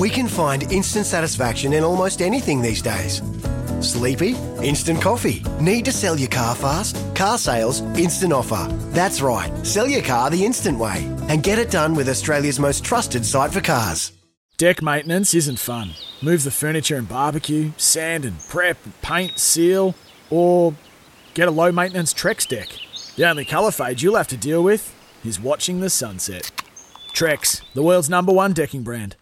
We can find instant satisfaction in almost anything these days. Sleepy? Instant coffee. Need to sell your car fast? Car sales, instant offer. That's right, sell your car the instant way and get it done with Australia's most trusted site for cars. Deck maintenance isn't fun. Move the furniture and barbecue, sand and prep, paint, seal, or get a low maintenance Trex deck. The only colour fade you'll have to deal with is watching the sunset. Trex, the world's number one decking brand.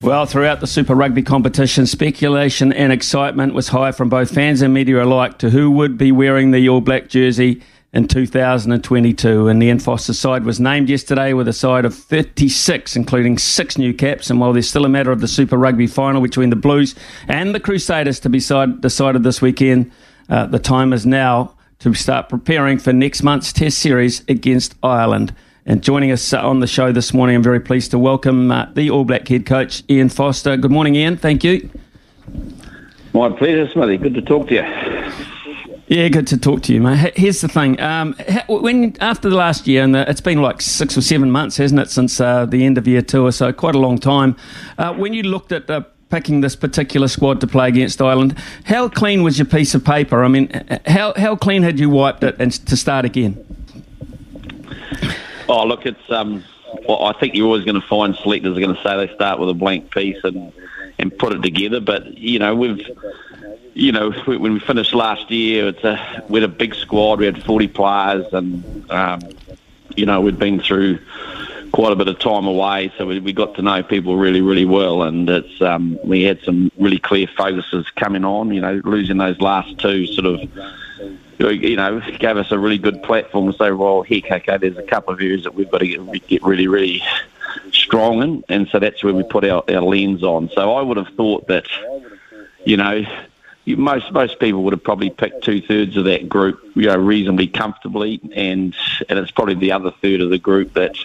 Well, throughout the Super Rugby competition, speculation and excitement was high from both fans and media alike to who would be wearing the All Black jersey in 2022. And the Ian Foster side was named yesterday with a side of 36, including six new caps. And while there's still a matter of the Super Rugby final between the Blues and the Crusaders to be decided this weekend, uh, the time is now to start preparing for next month's Test series against Ireland. And joining us on the show this morning, I'm very pleased to welcome uh, the All Black head coach, Ian Foster. Good morning, Ian. Thank you. My pleasure, Smithy. Good to talk to you. Yeah, good to talk to you, mate. Here's the thing: um, when after the last year, and it's been like six or seven months, hasn't it, since uh, the end of year tour? So quite a long time. Uh, when you looked at uh, picking this particular squad to play against Ireland, how clean was your piece of paper? I mean, how how clean had you wiped it and to start again? Oh, look, it's. Um, well, I think you're always going to find selectors are going to say they start with a blank piece and and put it together. But you know, we've. You know, when we finished last year, it's a we had a big squad. We had 40 players, and um, you know we'd been through quite a bit of time away, so we, we got to know people really, really well, and it's um, we had some really clear focuses coming on. You know, losing those last two sort of you know, gave us a really good platform to say, well, heck, okay, there's a couple of areas that we've got to get, get really, really strong in, and so that's where we put our, our lens on. So I would have thought that, you know, most most people would have probably picked two thirds of that group, you know, reasonably comfortably, and and it's probably the other third of the group that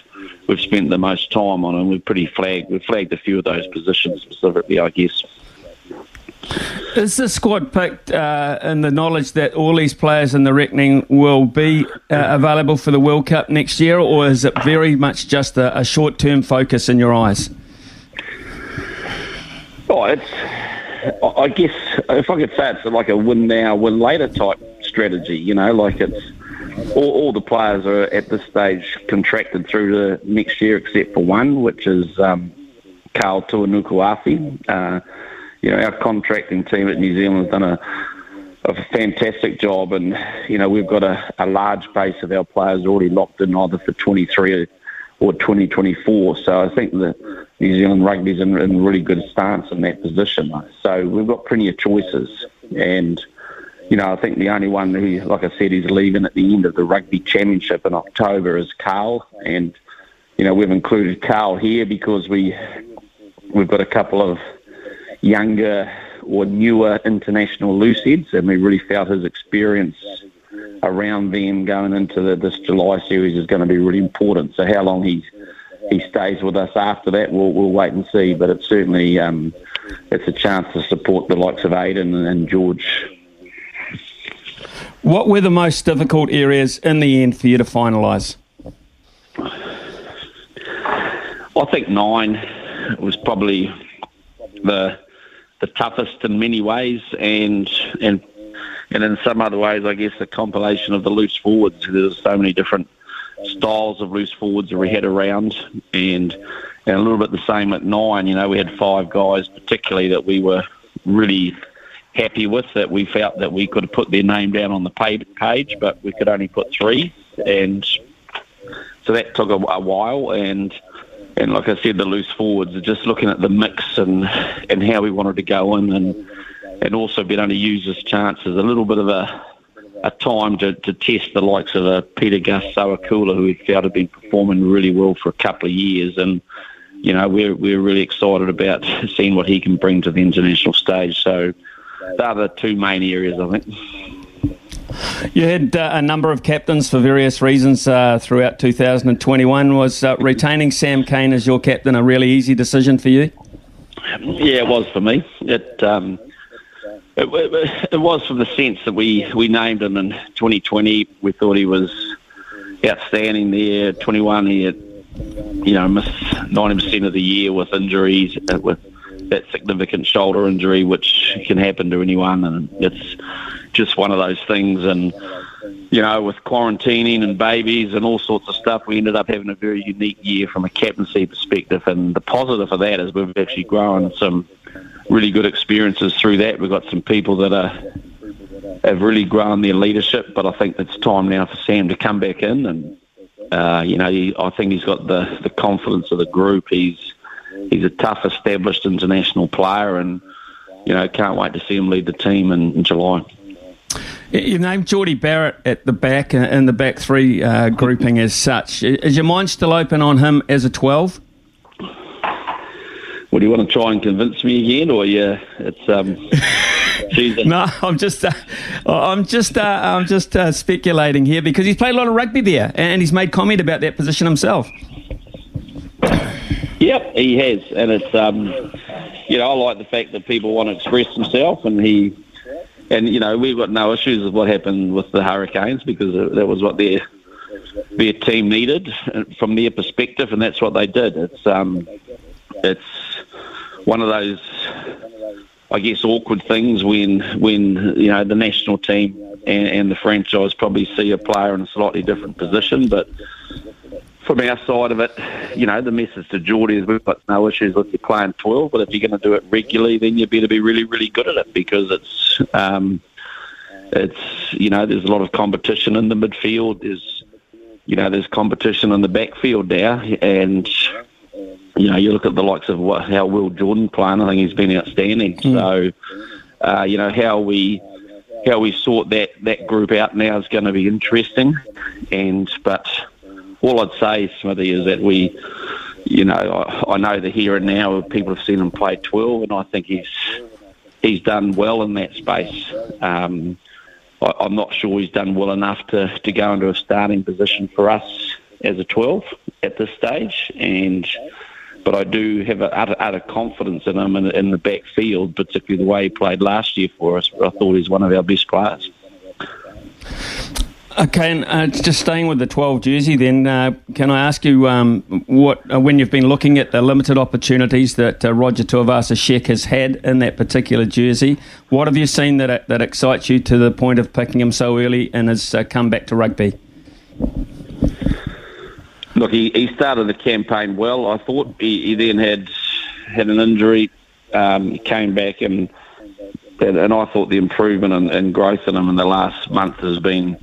we've spent the most time on, and we've pretty flagged we've flagged a few of those positions specifically, I guess. Is the squad picked uh, in the knowledge that all these players in the reckoning will be uh, available for the World Cup next year, or is it very much just a, a short term focus in your eyes? Oh, it's. I guess if I could say it's like a win now, win later type strategy. You know, like it's all, all the players are at this stage contracted through to next year, except for one, which is um, Karl Tu'inukuafe. Uh, you know, our contracting team at New Zealand has done a, a fantastic job, and you know, we've got a, a large base of our players already locked in either for 23 or 2024. So I think that New Zealand rugby's in, in really good stance in that position. So we've got plenty of choices, and you know, I think the only one who, like I said, is leaving at the end of the rugby championship in October is Karl. and you know, we've included Karl here because we we've got a couple of younger or newer international loose heads, and we really felt his experience around them going into the, this July series is going to be really important. So how long he he stays with us after that, we'll we'll wait and see. But it's certainly um, it's a chance to support the likes of Aidan and George. What were the most difficult areas in the end for you to finalise? I think nine was probably the the toughest in many ways, and and and in some other ways, I guess the compilation of the loose forwards. There's so many different styles of loose forwards that we had around, and and a little bit the same at nine. You know, we had five guys particularly that we were really happy with that we felt that we could have put their name down on the page, but we could only put three, and so that took a, a while and and like I said, the loose forwards are just looking at the mix and and how we wanted to go in, and and also being able to use this chance as a little bit of a a time to, to test the likes of uh, a Pita Gus-Sowakula, who we felt had been performing really well for a couple of years, and you know we're we're really excited about seeing what he can bring to the international stage. So, they are the two main areas, I think. You had uh, a number of captains for various reasons uh, throughout 2021. Was uh, retaining Sam Cane as your captain a really easy decision for you? Yeah, it was for me. It, um, it, it was from the sense that we, we named him in 2020. We thought he was outstanding there. 21, he had, you know, missed 90% of the year with injuries, uh, with that significant shoulder injury, which can happen to anyone, and it's just one of those things. And you know, with quarantining and babies and all sorts of stuff, we ended up having a very unique year from a captaincy perspective. And the positive of that is we've actually grown some really good experiences through that. We've got some people that are have really grown their leadership, but I think it's time now for Sam to come back in and. Uh, you know, he, I think he's got the, the confidence of the group. He's he's a tough, established international player, and you know, can't wait to see him lead the team in, in July. You named Jordie Barrett at the back uh, in the back three uh, grouping as such. Is your mind still open on him as a twelve? What do you want to try and convince me again, or yeah, it's um. no, I'm just, uh, I'm just, uh, I'm just uh, speculating here because he's played a lot of rugby there, and he's made comment about that position himself. Yep, he has, and it's, um, you know, I like the fact that people want to express themselves, and he and you know we've got no issues with what happened with the Hurricanes because that was what their their team needed from their perspective, and that's what they did. It's um, it's one of those, I guess, awkward things when when you know the national team and, and the franchise probably see a player in a slightly different position, but from our side of it, you know, the message to Jordie is we've got no issues with you playing 12, but if you're going to do it regularly, then you better be really, really good at it because it's, um, it's, you know, there's a lot of competition in the midfield. There's, you know, there's competition in the backfield now, and you know, you look at the likes of what, how Will Jordan playing. I think he's been outstanding. Mm. So, uh, you know, how we how we sort that that group out now is going to be interesting, and but all I'd say, Smithy, is that we, you know, I, I know the here and now people have seen him play 12, and I think he's he's done well in that space. Um, I, I'm not sure he's done well enough to, to go into a starting position for us as a 12 at this stage, and but I do have a utter, utter confidence in him in, in the back field, particularly the way he played last year for us. I thought he's one of our best players. Okay, and uh, just staying with the 12 jersey, then uh, can I ask you um, what, uh, when you've been looking at the limited opportunities that uh, Roger Tuivasa-Sheck has had in that particular jersey, what have you seen that that excites you to the point of picking him so early and has uh, come back to rugby? Look, he, he started the campaign well. I thought he, he then had had an injury. Um, he came back and, and, and I thought the improvement and, and growth in him in the last month has been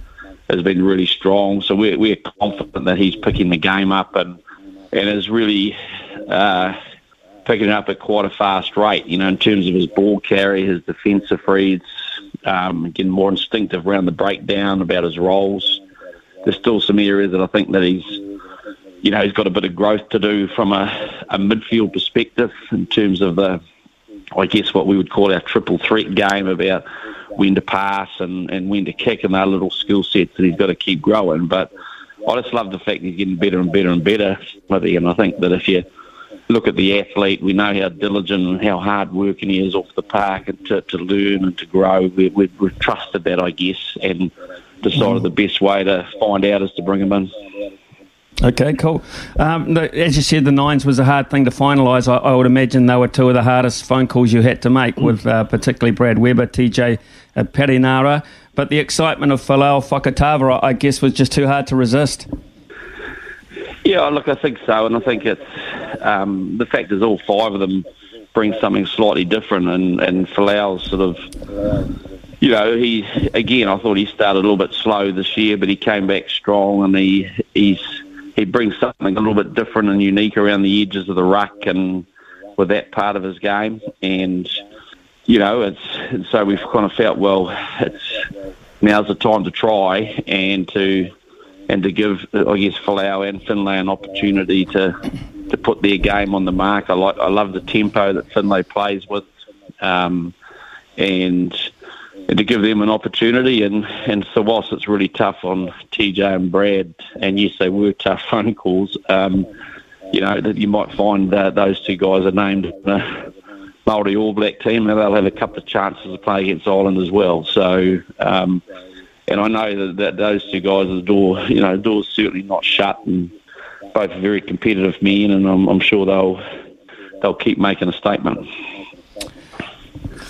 has been really strong. So we're, we're confident that he's picking the game up and and is really uh, picking it up at quite a fast rate. You know, in terms of his ball carry, his defensive reads, um, getting more instinctive around the breakdown about his roles. There's still some areas that I think that he's, you know, he's got a bit of growth to do from a, a midfield perspective in terms of the, I guess what we would call our triple threat game about when to pass and, and when to kick, and they're little skill sets that he's got to keep growing. But I just love the fact he's getting better and better and better. And I think that if you look at the athlete, we know how diligent and how hard working he is off the park and to, to learn and to grow. We, we, we've trusted that, I guess, and decided mm. the best way to find out is to bring him in. Okay, cool. Um, as you said, the nines was a hard thing to finalise. I, I, would imagine they were two of the hardest phone calls you had to make, with uh, particularly Brad Weber, TJ uh, Perenara. But the excitement of Folau Fakatava, I guess, was just too hard to resist. Yeah, look, I think so, and I think it's um, the fact is all five of them bring something slightly different, and and Folau's sort of. You know, he again. I thought he started a little bit slow this year, but he came back strong, and he he's he brings something a little bit different and unique around the edges of the ruck and with that part of his game. And you know, it's so we've kind of felt well, it's now's the time to try and to and to give, I guess, Folau and Finlay an opportunity to to put their game on the mark. I like, I love the tempo that Finlay plays with, um, and and to give them an opportunity. And, and so, whilst it's really tough on TJ and Brad, and yes, they were tough phone calls, um, you know, that you might find that those two guys are named in the Māori All Black team, and they'll have a couple of chances to play against Ireland as well. So, um, and I know that, that those two guys, are the door, you know, the door's certainly not shut, and both very competitive men, and I'm, I'm sure they'll they'll keep making a statement.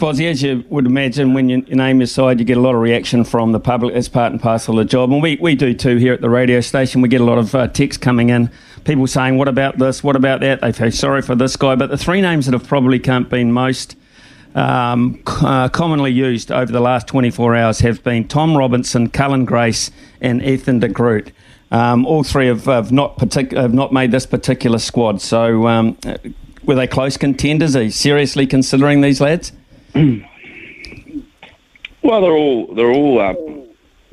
Fozzie, as you would imagine, when you name your side, you get a lot of reaction from the public as part and parcel of the job. And we, we do too here at the radio station. We get a lot of uh, texts coming in, people saying, What about this? What about that? They feel sorry for this guy. But the three names that have probably been most um, uh, commonly used over the last 24 hours have been Tom Robinson, Cullen Grace, and Ethan de Groot. Um, all three have, have not partic- have not made this particular squad. So, um, were they close contenders? Are you seriously considering these lads? well, they're all they're all uh,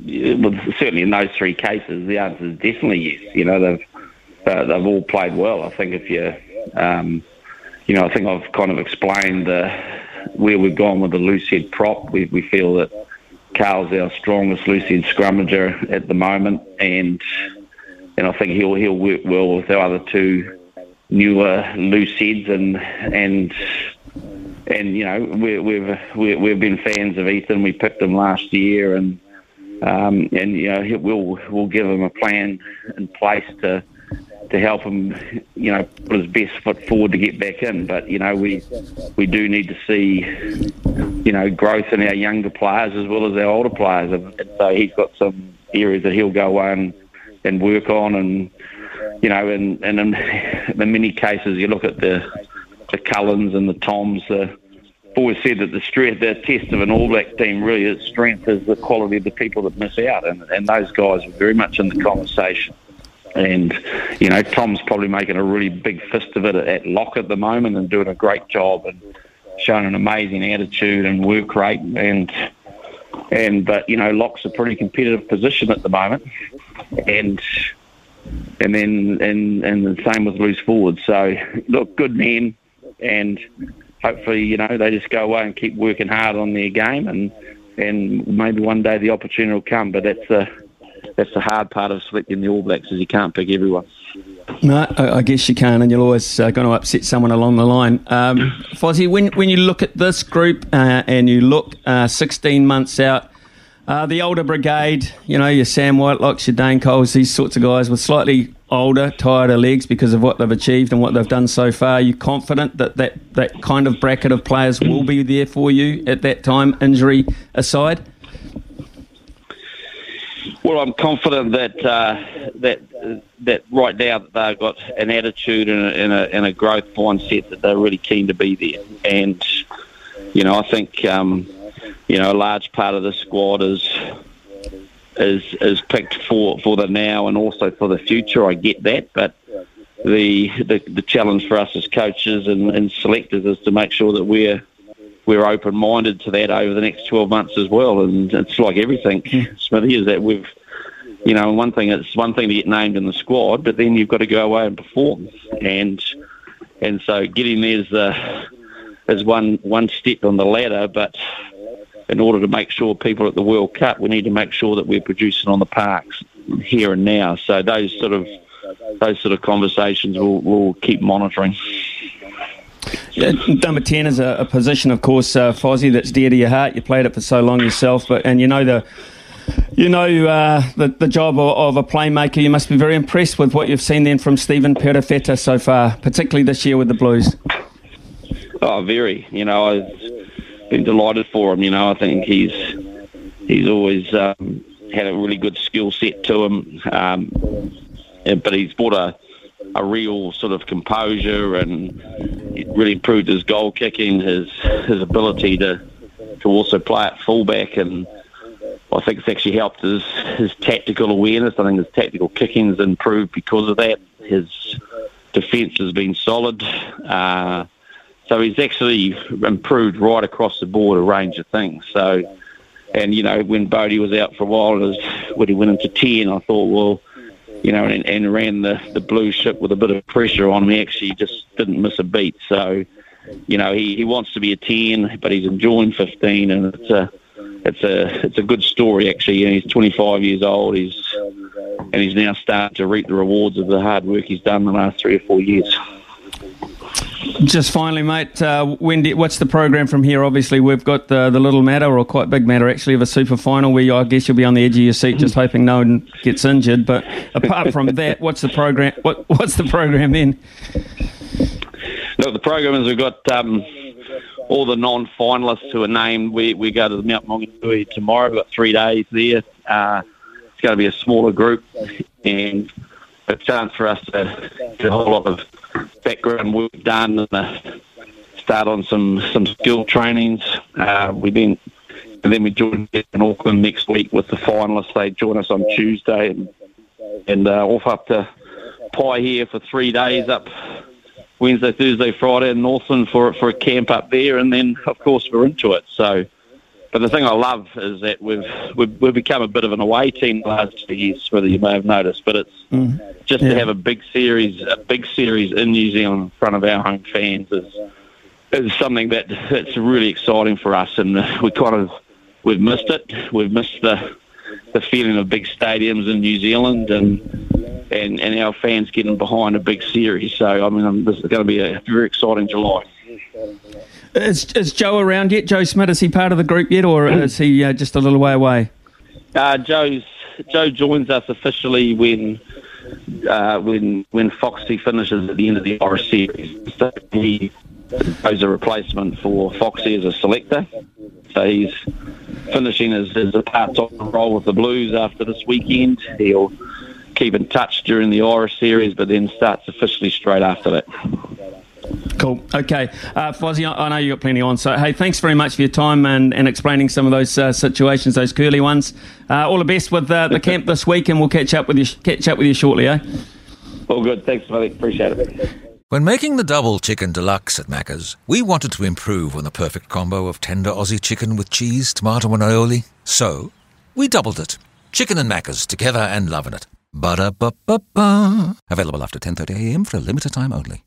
well, certainly in those three cases, the answer is definitely yes. You know, they've uh, they've all played well. I think if you um, you know, I think I've kind of explained uh, where we've gone with the loose head prop. We we feel that Karl's our strongest loose head scrummager at the moment, and and I think he'll he'll work well with our other two newer loose heads and and and you know we, we've we, have we have been fans of Ethan. We picked him last year, and um, and you know we'll we'll give him a plan in place to to help him, you know, put his best foot forward to get back in. But you know we we do need to see, you know, growth in our younger players as well as our older players, and, and so he's got some areas that he'll go and and work on and you know, and, and in, in many cases, you look at the the Cullens and the Toms. The, always said that the the test of an All Black team really is strength is the quality of the people that miss out, and, and those guys are very much in the conversation. And you know, Tom's probably making a really big fist of it at lock at the moment and doing a great job and showing an amazing attitude and work rate. And and but you know, lock's a pretty competitive position at the moment, and and then and and the same with loose forward. So look, good men, and hopefully you know they just go away and keep working hard on their game, and and maybe one day the opportunity will come. But that's the that's the hard part of selecting the All Blacks is you can't pick everyone. No, I guess you can, and you're always uh, going to upset someone along the line. Um, Fozzie, when when you look at this group uh, and you look uh, 16 months out uh, the older brigade, you know, your Sam Whitelocks, your Dane Coles, these sorts of guys with slightly older, tireder legs because of what they've achieved and what they've done so far. Are you confident that, that that kind of bracket of players will be there for you at that time, injury aside? Well, I'm confident that uh, that that right now that they've got an attitude and a, and a, and a growth mindset that they're really keen to be there, and you know I think um, you know, a large part of the squad is is is picked for for the now and also for the future. I get that, but the the, the challenge for us as coaches and, and selectors is to make sure that we're we're open minded to that over the next twelve months as well. And it's like everything, Smithy, is that we've you know, one thing it's one thing to get named in the squad, but then you've got to go away and perform. And and so getting there is uh, is one one step on the ladder, but in order to make sure people at the World Cup, we need to make sure that we're producing on the parks here and now. So those sort of those sort of conversations we'll, we'll keep monitoring. Yeah, number ten is a, a position, of course, uh, Fozzie, that's dear to your heart. You played it for so long yourself, but and you know the you know uh, the, the job of, of, a playmaker. You must be very impressed with what you've seen then from Stephen Perofeta so far, particularly this year with the Blues. Oh, very. You know, I been delighted for him. You know, I think he's he's always um, had a really good skill set to him, um, but he's brought a a real sort of composure and really improved his goal kicking, his his ability to to also play at fullback, and I think it's actually helped his his tactical awareness. I think his tactical kicking's improved because of that. His defence has been solid. Uh, so he's actually improved right across the board a range of things. So, and you know, when Bodie was out for a while, was, when he went into ten, I thought, well, you know, and, and ran the the blue ship with a bit of pressure on him. He actually just didn't miss a beat. So, you know, he, he wants to be a ten, but he's enjoying fifteen, and it's a it's a it's a good story actually. And he's 25 years old. He's and he's now starting to reap the rewards of the hard work he's done the last three or four years. Just finally, mate, uh, Wendy, what's the program from here? Obviously, we've got the, the little matter, or quite big matter actually, of a super final where I guess you'll be on the edge of your seat just hoping no one gets injured. But apart from that, what's the program? What, what's the program then? Look, the program is we've got um, all the non-finalists who are named. We we go to the Mount Maunganui tomorrow. We've got three days there. Uh, it's going to be a smaller group and a chance for us to get a whole lot of background work done and uh, start on some some skill trainings. Uh, we then and then we join in Auckland next week with the finalists. They join us on Tuesday and and uh, off up to Paihia for three days up Wednesday, Thursday, Friday in Northland for for a camp up there, and then of course we're into it. So, but the thing I love is that we've we've, we've become a bit of an away team the last two years, whether you may have noticed. But it's mm. just yeah. to have a big series, a big series in New Zealand in front of our home fans is is something that that's really exciting for us, and we kind of we've missed it. We've missed the the feeling of big stadiums in New Zealand, and and, and our fans getting behind a big series. So, I mean, this is going to be a very exciting July. Is, is Joe around yet? Joe Schmidt, is he part of the group yet, or is he uh, just a little way away? Uh, Joe's Joe joins us officially when uh, when when Foxy finishes at the end of the Irish series. So he goes a replacement for Foxy as a selector. So he's finishing his, a part-time role with the Blues after this weekend. He'll keep in touch during the Irish series, but then starts officially straight after that. Cool. Okay. Uh, Fozzie, I know you've got plenty on. So, hey, thanks very much for your time and, and explaining some of those uh, situations, those curly ones. Uh, all the best with uh, the camp this week, and we'll catch up with you catch up with you shortly, eh? All good. Thanks, buddy. Appreciate it. When making the double chicken deluxe at Macca's, we wanted to improve on the perfect combo of tender Aussie chicken with cheese, tomato, and aioli. So, we doubled it. Chicken and Macca's together and loving it. Ba-da-ba-ba-ba. Available after 10.30am for a limited time only.